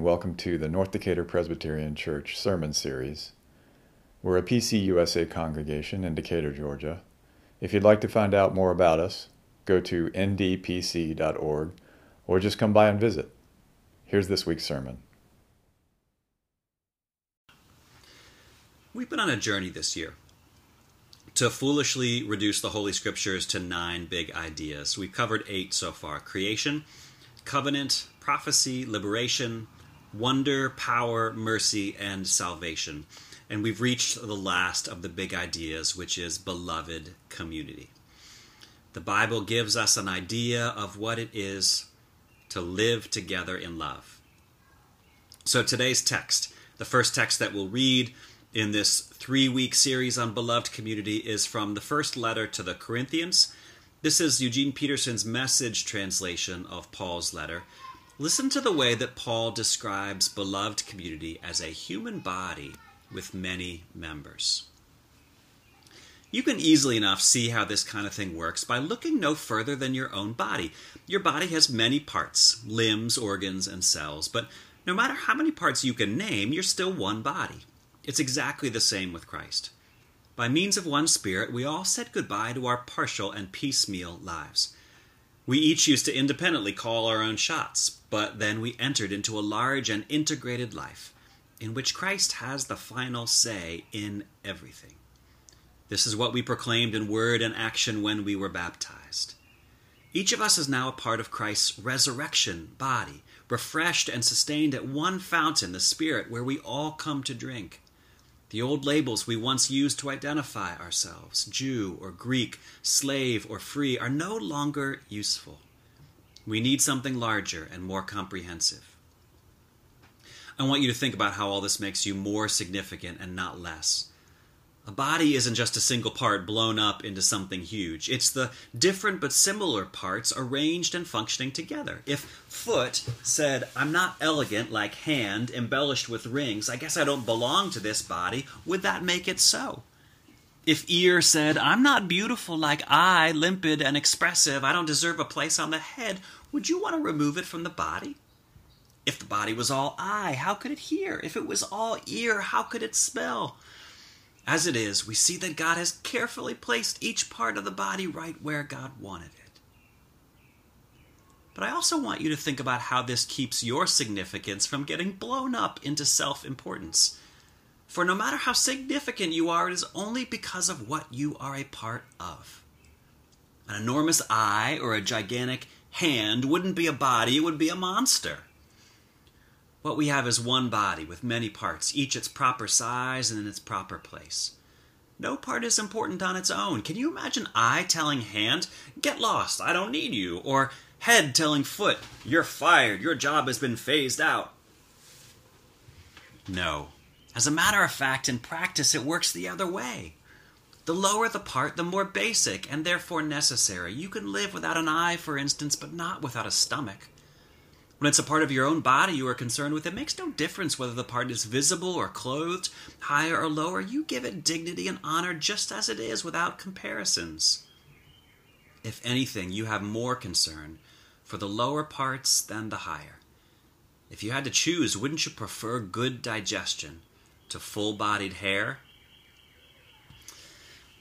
and welcome to the North Decatur Presbyterian Church Sermon Series. We're a PCUSA congregation in Decatur, Georgia. If you'd like to find out more about us, go to ndpc.org or just come by and visit. Here's this week's sermon. We've been on a journey this year to foolishly reduce the Holy Scriptures to nine big ideas. We've covered eight so far creation, covenant, prophecy, liberation, wonder, power, mercy, and salvation. And we've reached the last of the big ideas, which is beloved community. The Bible gives us an idea of what it is to live together in love. So today's text, the first text that we'll read in this three week series on beloved community, is from the first letter to the Corinthians. This is Eugene Peterson's message translation of Paul's letter. Listen to the way that Paul describes beloved community as a human body with many members. You can easily enough see how this kind of thing works by looking no further than your own body. Your body has many parts, limbs, organs, and cells, but no matter how many parts you can name, you're still one body. It's exactly the same with Christ. By means of one Spirit, we all said goodbye to our partial and piecemeal lives. We each used to independently call our own shots, but then we entered into a large and integrated life in which Christ has the final say in everything. This is what we proclaimed in word and action when we were baptized. Each of us is now a part of Christ's resurrection body, refreshed and sustained at one fountain, the Spirit, where we all come to drink. The old labels we once used to identify ourselves, Jew or Greek, slave or free, are no longer useful. We need something larger and more comprehensive. I want you to think about how all this makes you more significant and not less. A body isn't just a single part blown up into something huge. It's the different but similar parts arranged and functioning together. If foot said, I'm not elegant like hand, embellished with rings, I guess I don't belong to this body, would that make it so? If ear said, I'm not beautiful like eye, limpid and expressive, I don't deserve a place on the head, would you want to remove it from the body? If the body was all eye, how could it hear? If it was all ear, how could it smell? As it is, we see that God has carefully placed each part of the body right where God wanted it. But I also want you to think about how this keeps your significance from getting blown up into self importance. For no matter how significant you are, it is only because of what you are a part of. An enormous eye or a gigantic hand wouldn't be a body, it would be a monster. What we have is one body with many parts, each its proper size and in its proper place. No part is important on its own. Can you imagine eye telling hand, get lost, I don't need you, or head telling foot, you're fired, your job has been phased out? No. As a matter of fact, in practice, it works the other way. The lower the part, the more basic and therefore necessary. You can live without an eye, for instance, but not without a stomach. When it's a part of your own body you are concerned with, it makes no difference whether the part is visible or clothed, higher or lower. You give it dignity and honor just as it is without comparisons. If anything, you have more concern for the lower parts than the higher. If you had to choose, wouldn't you prefer good digestion to full bodied hair?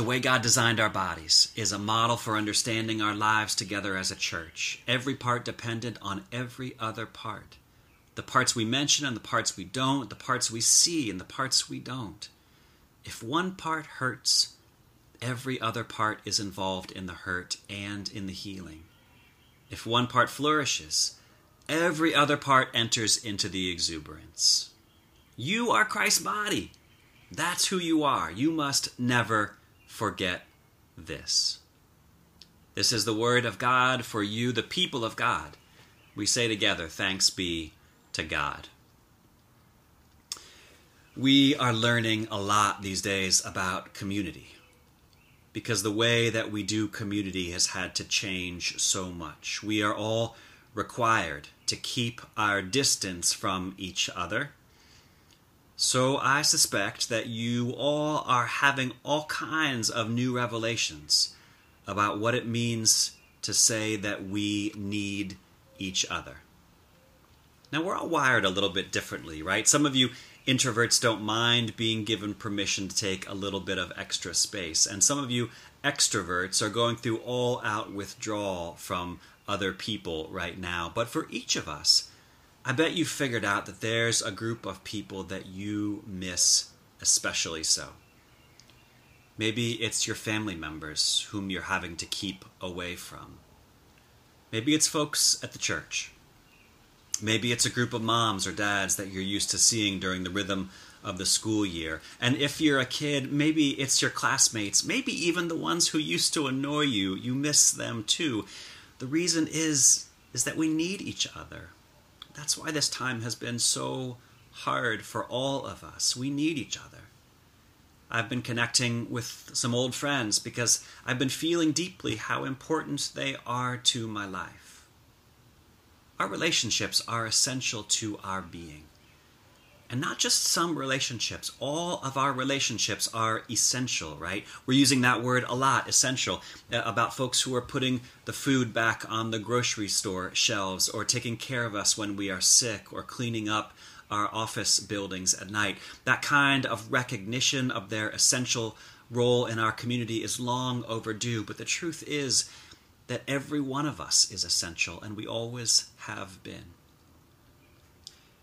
The way God designed our bodies is a model for understanding our lives together as a church, every part dependent on every other part. The parts we mention and the parts we don't, the parts we see and the parts we don't. If one part hurts, every other part is involved in the hurt and in the healing. If one part flourishes, every other part enters into the exuberance. You are Christ's body. That's who you are. You must never forget this. This is the word of God for you, the people of God. We say together, Thanks be to God. We are learning a lot these days about community because the way that we do community has had to change so much. We are all required to keep our distance from each other so I suspect that you all are having all kinds of new revelations about what it means to say that we need each other. Now, we're all wired a little bit differently, right? Some of you introverts don't mind being given permission to take a little bit of extra space, and some of you extroverts are going through all out withdrawal from other people right now. But for each of us, I bet you figured out that there's a group of people that you miss especially so. Maybe it's your family members whom you're having to keep away from. Maybe it's folks at the church. Maybe it's a group of moms or dads that you're used to seeing during the rhythm of the school year. And if you're a kid, maybe it's your classmates, maybe even the ones who used to annoy you. You miss them too. The reason is is that we need each other. That's why this time has been so hard for all of us. We need each other. I've been connecting with some old friends because I've been feeling deeply how important they are to my life. Our relationships are essential to our being. And not just some relationships, all of our relationships are essential, right? We're using that word a lot, essential, uh, about folks who are putting the food back on the grocery store shelves or taking care of us when we are sick or cleaning up our office buildings at night. That kind of recognition of their essential role in our community is long overdue, but the truth is that every one of us is essential, and we always have been.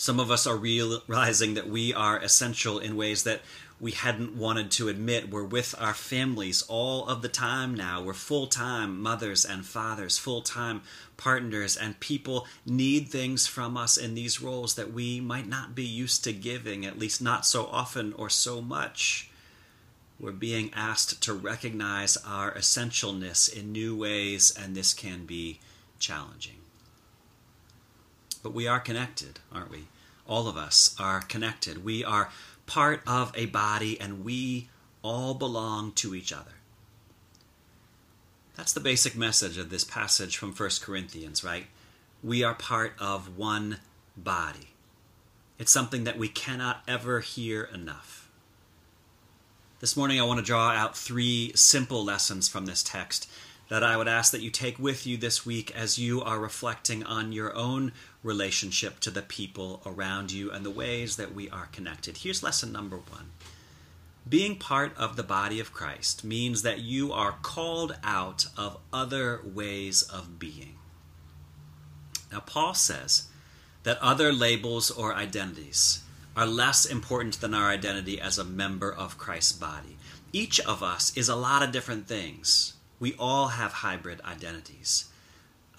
Some of us are realizing that we are essential in ways that we hadn't wanted to admit. We're with our families all of the time now. We're full time mothers and fathers, full time partners, and people need things from us in these roles that we might not be used to giving, at least not so often or so much. We're being asked to recognize our essentialness in new ways, and this can be challenging. But we are connected, aren't we? All of us are connected. We are part of a body and we all belong to each other. That's the basic message of this passage from 1 Corinthians, right? We are part of one body. It's something that we cannot ever hear enough. This morning, I want to draw out three simple lessons from this text that I would ask that you take with you this week as you are reflecting on your own relationship to the people around you and the ways that we are connected. Here's lesson number one Being part of the body of Christ means that you are called out of other ways of being. Now, Paul says that other labels or identities are less important than our identity as a member of Christ's body. Each of us is a lot of different things we all have hybrid identities.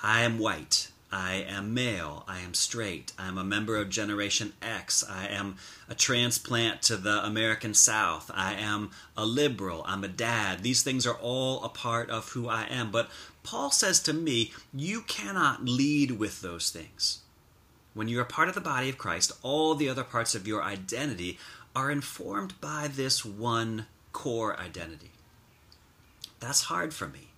I am white. I am male. I am straight. I am a member of Generation X. I am a transplant to the American South. I am a liberal. I'm a dad. These things are all a part of who I am. But Paul says to me, you cannot lead with those things. When you are part of the body of Christ, all the other parts of your identity are informed by this one core identity. That's hard for me.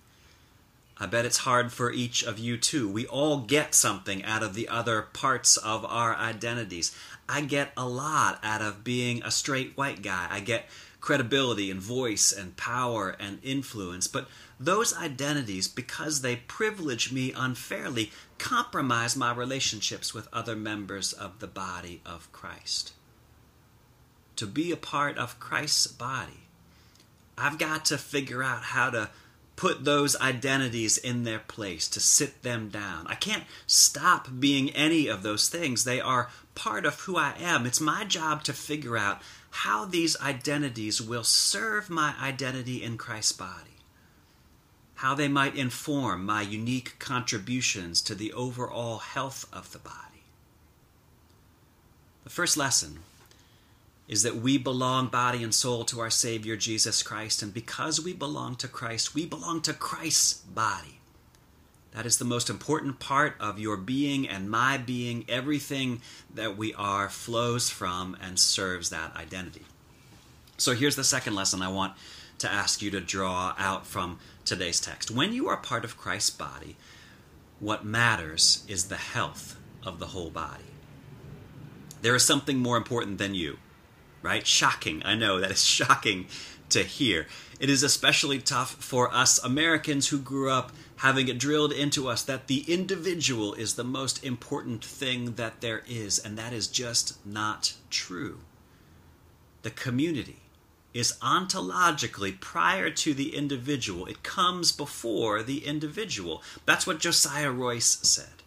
I bet it's hard for each of you too. We all get something out of the other parts of our identities. I get a lot out of being a straight white guy. I get credibility and voice and power and influence. But those identities, because they privilege me unfairly, compromise my relationships with other members of the body of Christ. To be a part of Christ's body I've got to figure out how to put those identities in their place, to sit them down. I can't stop being any of those things. They are part of who I am. It's my job to figure out how these identities will serve my identity in Christ's body, how they might inform my unique contributions to the overall health of the body. The first lesson is that we belong body and soul to our Savior Jesus Christ. And because we belong to Christ, we belong to Christ's body. That is the most important part of your being and my being. Everything that we are flows from and serves that identity. So here's the second lesson I want to ask you to draw out from today's text. When you are part of Christ's body, what matters is the health of the whole body. There is something more important than you right? Shocking. I know that is shocking to hear. It is especially tough for us Americans who grew up having it drilled into us that the individual is the most important thing that there is, and that is just not true. The community is ontologically prior to the individual, it comes before the individual. That's what Josiah Royce said.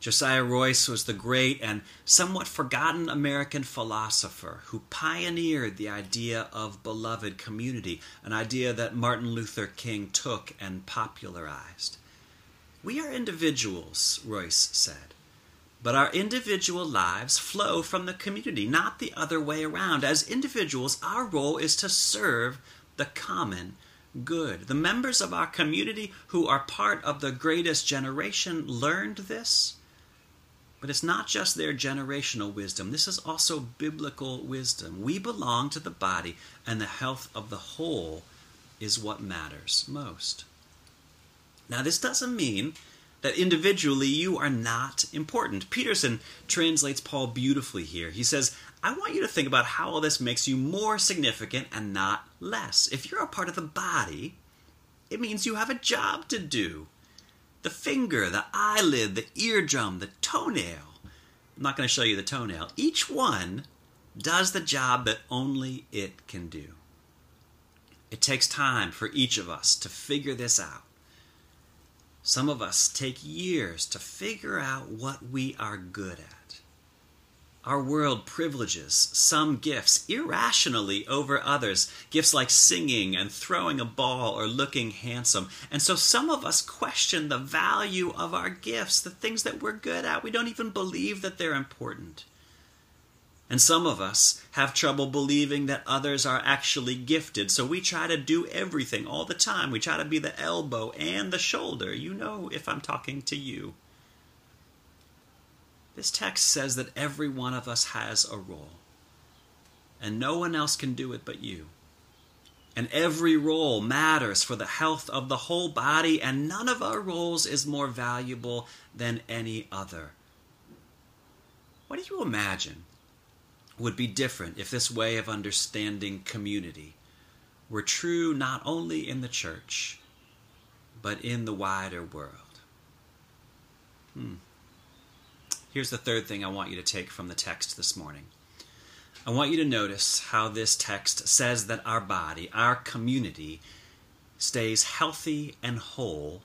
Josiah Royce was the great and somewhat forgotten American philosopher who pioneered the idea of beloved community, an idea that Martin Luther King took and popularized. We are individuals, Royce said, but our individual lives flow from the community, not the other way around. As individuals, our role is to serve the common good. The members of our community who are part of the greatest generation learned this but it's not just their generational wisdom, this is also biblical wisdom. We belong to the body, and the health of the whole is what matters most. Now, this doesn't mean that individually you are not important. Peterson translates Paul beautifully here. He says, I want you to think about how all this makes you more significant and not less. If you're a part of the body, it means you have a job to do the finger, the eyelid, the eardrum, the toenail. I'm not going to show you the toenail. Each one does the job that only it can do. It takes time for each of us to figure this out. Some of us take years to figure out what we are good at. Our world privileges some gifts irrationally over others, gifts like singing and throwing a ball or looking handsome. And so some of us question the value of our gifts, the things that we're good at. We don't even believe that they're important. And some of us have trouble believing that others are actually gifted, so we try to do everything all the time. We try to be the elbow and the shoulder. You know if I'm talking to you. This text says that every one of us has a role, and no one else can do it but you. And every role matters for the health of the whole body, and none of our roles is more valuable than any other. What do you imagine would be different if this way of understanding community were true not only in the church, but in the wider world? Hmm. Here's the third thing I want you to take from the text this morning. I want you to notice how this text says that our body, our community, stays healthy and whole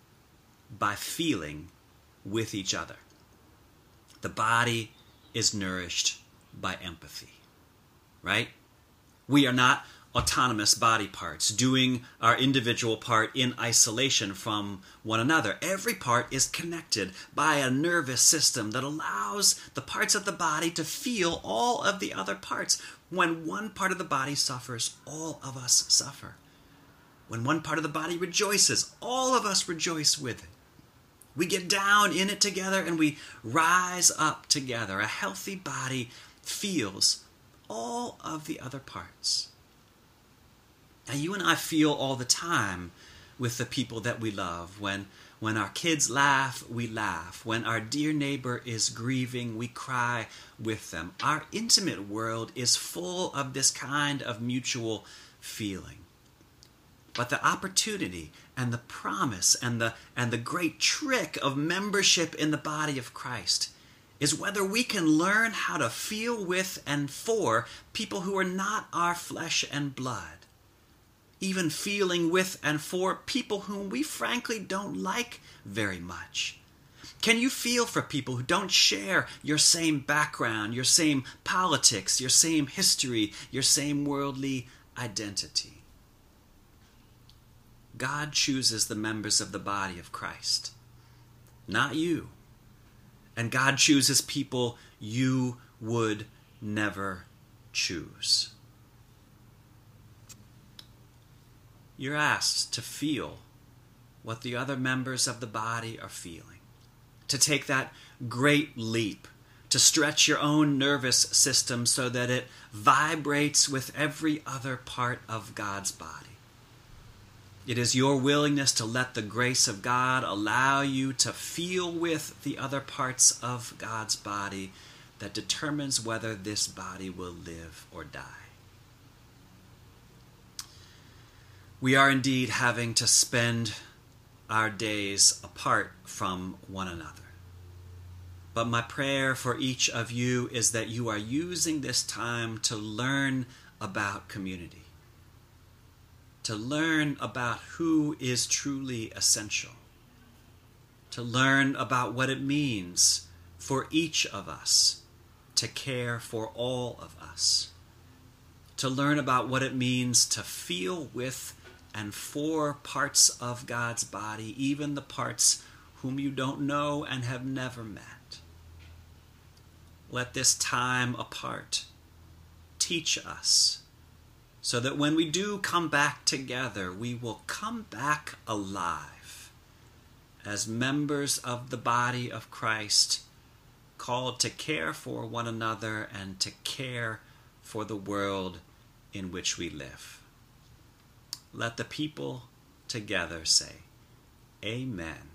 by feeling with each other. The body is nourished by empathy, right? We are not autonomous body parts, doing our individual part in isolation from one another. Every part is connected by a nervous system that allows the parts of the body to feel all of the other parts. When one part of the body suffers, all of us suffer. When one part of the body rejoices, all of us rejoice with it. We get down in it together and we rise up together. A healthy body feels all of the other parts. Now, you and I feel all the time with the people that we love. When, when our kids laugh, we laugh. When our dear neighbor is grieving, we cry with them. Our intimate world is full of this kind of mutual feeling. But the opportunity and the promise and the, and the great trick of membership in the body of Christ is whether we can learn how to feel with and for people who are not our flesh and blood even feeling with and for people whom we frankly don't like very much? Can you feel for people who don't share your same background, your same politics, your same history, your same worldly identity? God chooses the members of the body of Christ, not you. And God chooses people you would never choose. You're asked to feel what the other members of the body are feeling, to take that great leap, to stretch your own nervous system so that it vibrates with every other part of God's body. It is your willingness to let the grace of God allow you to feel with the other parts of God's body that determines whether this body will live or die. We are indeed having to spend our days apart from one another. But my prayer for each of you is that you are using this time to learn about community, to learn about who is truly essential, to learn about what it means for each of us to care for all of us, to learn about what it means to feel with and for parts of God's body, even the parts whom you don't know and have never met. Let this time apart teach us so that when we do come back together, we will come back alive as members of the body of Christ, called to care for one another and to care for the world in which we live. Let the people together say, Amen.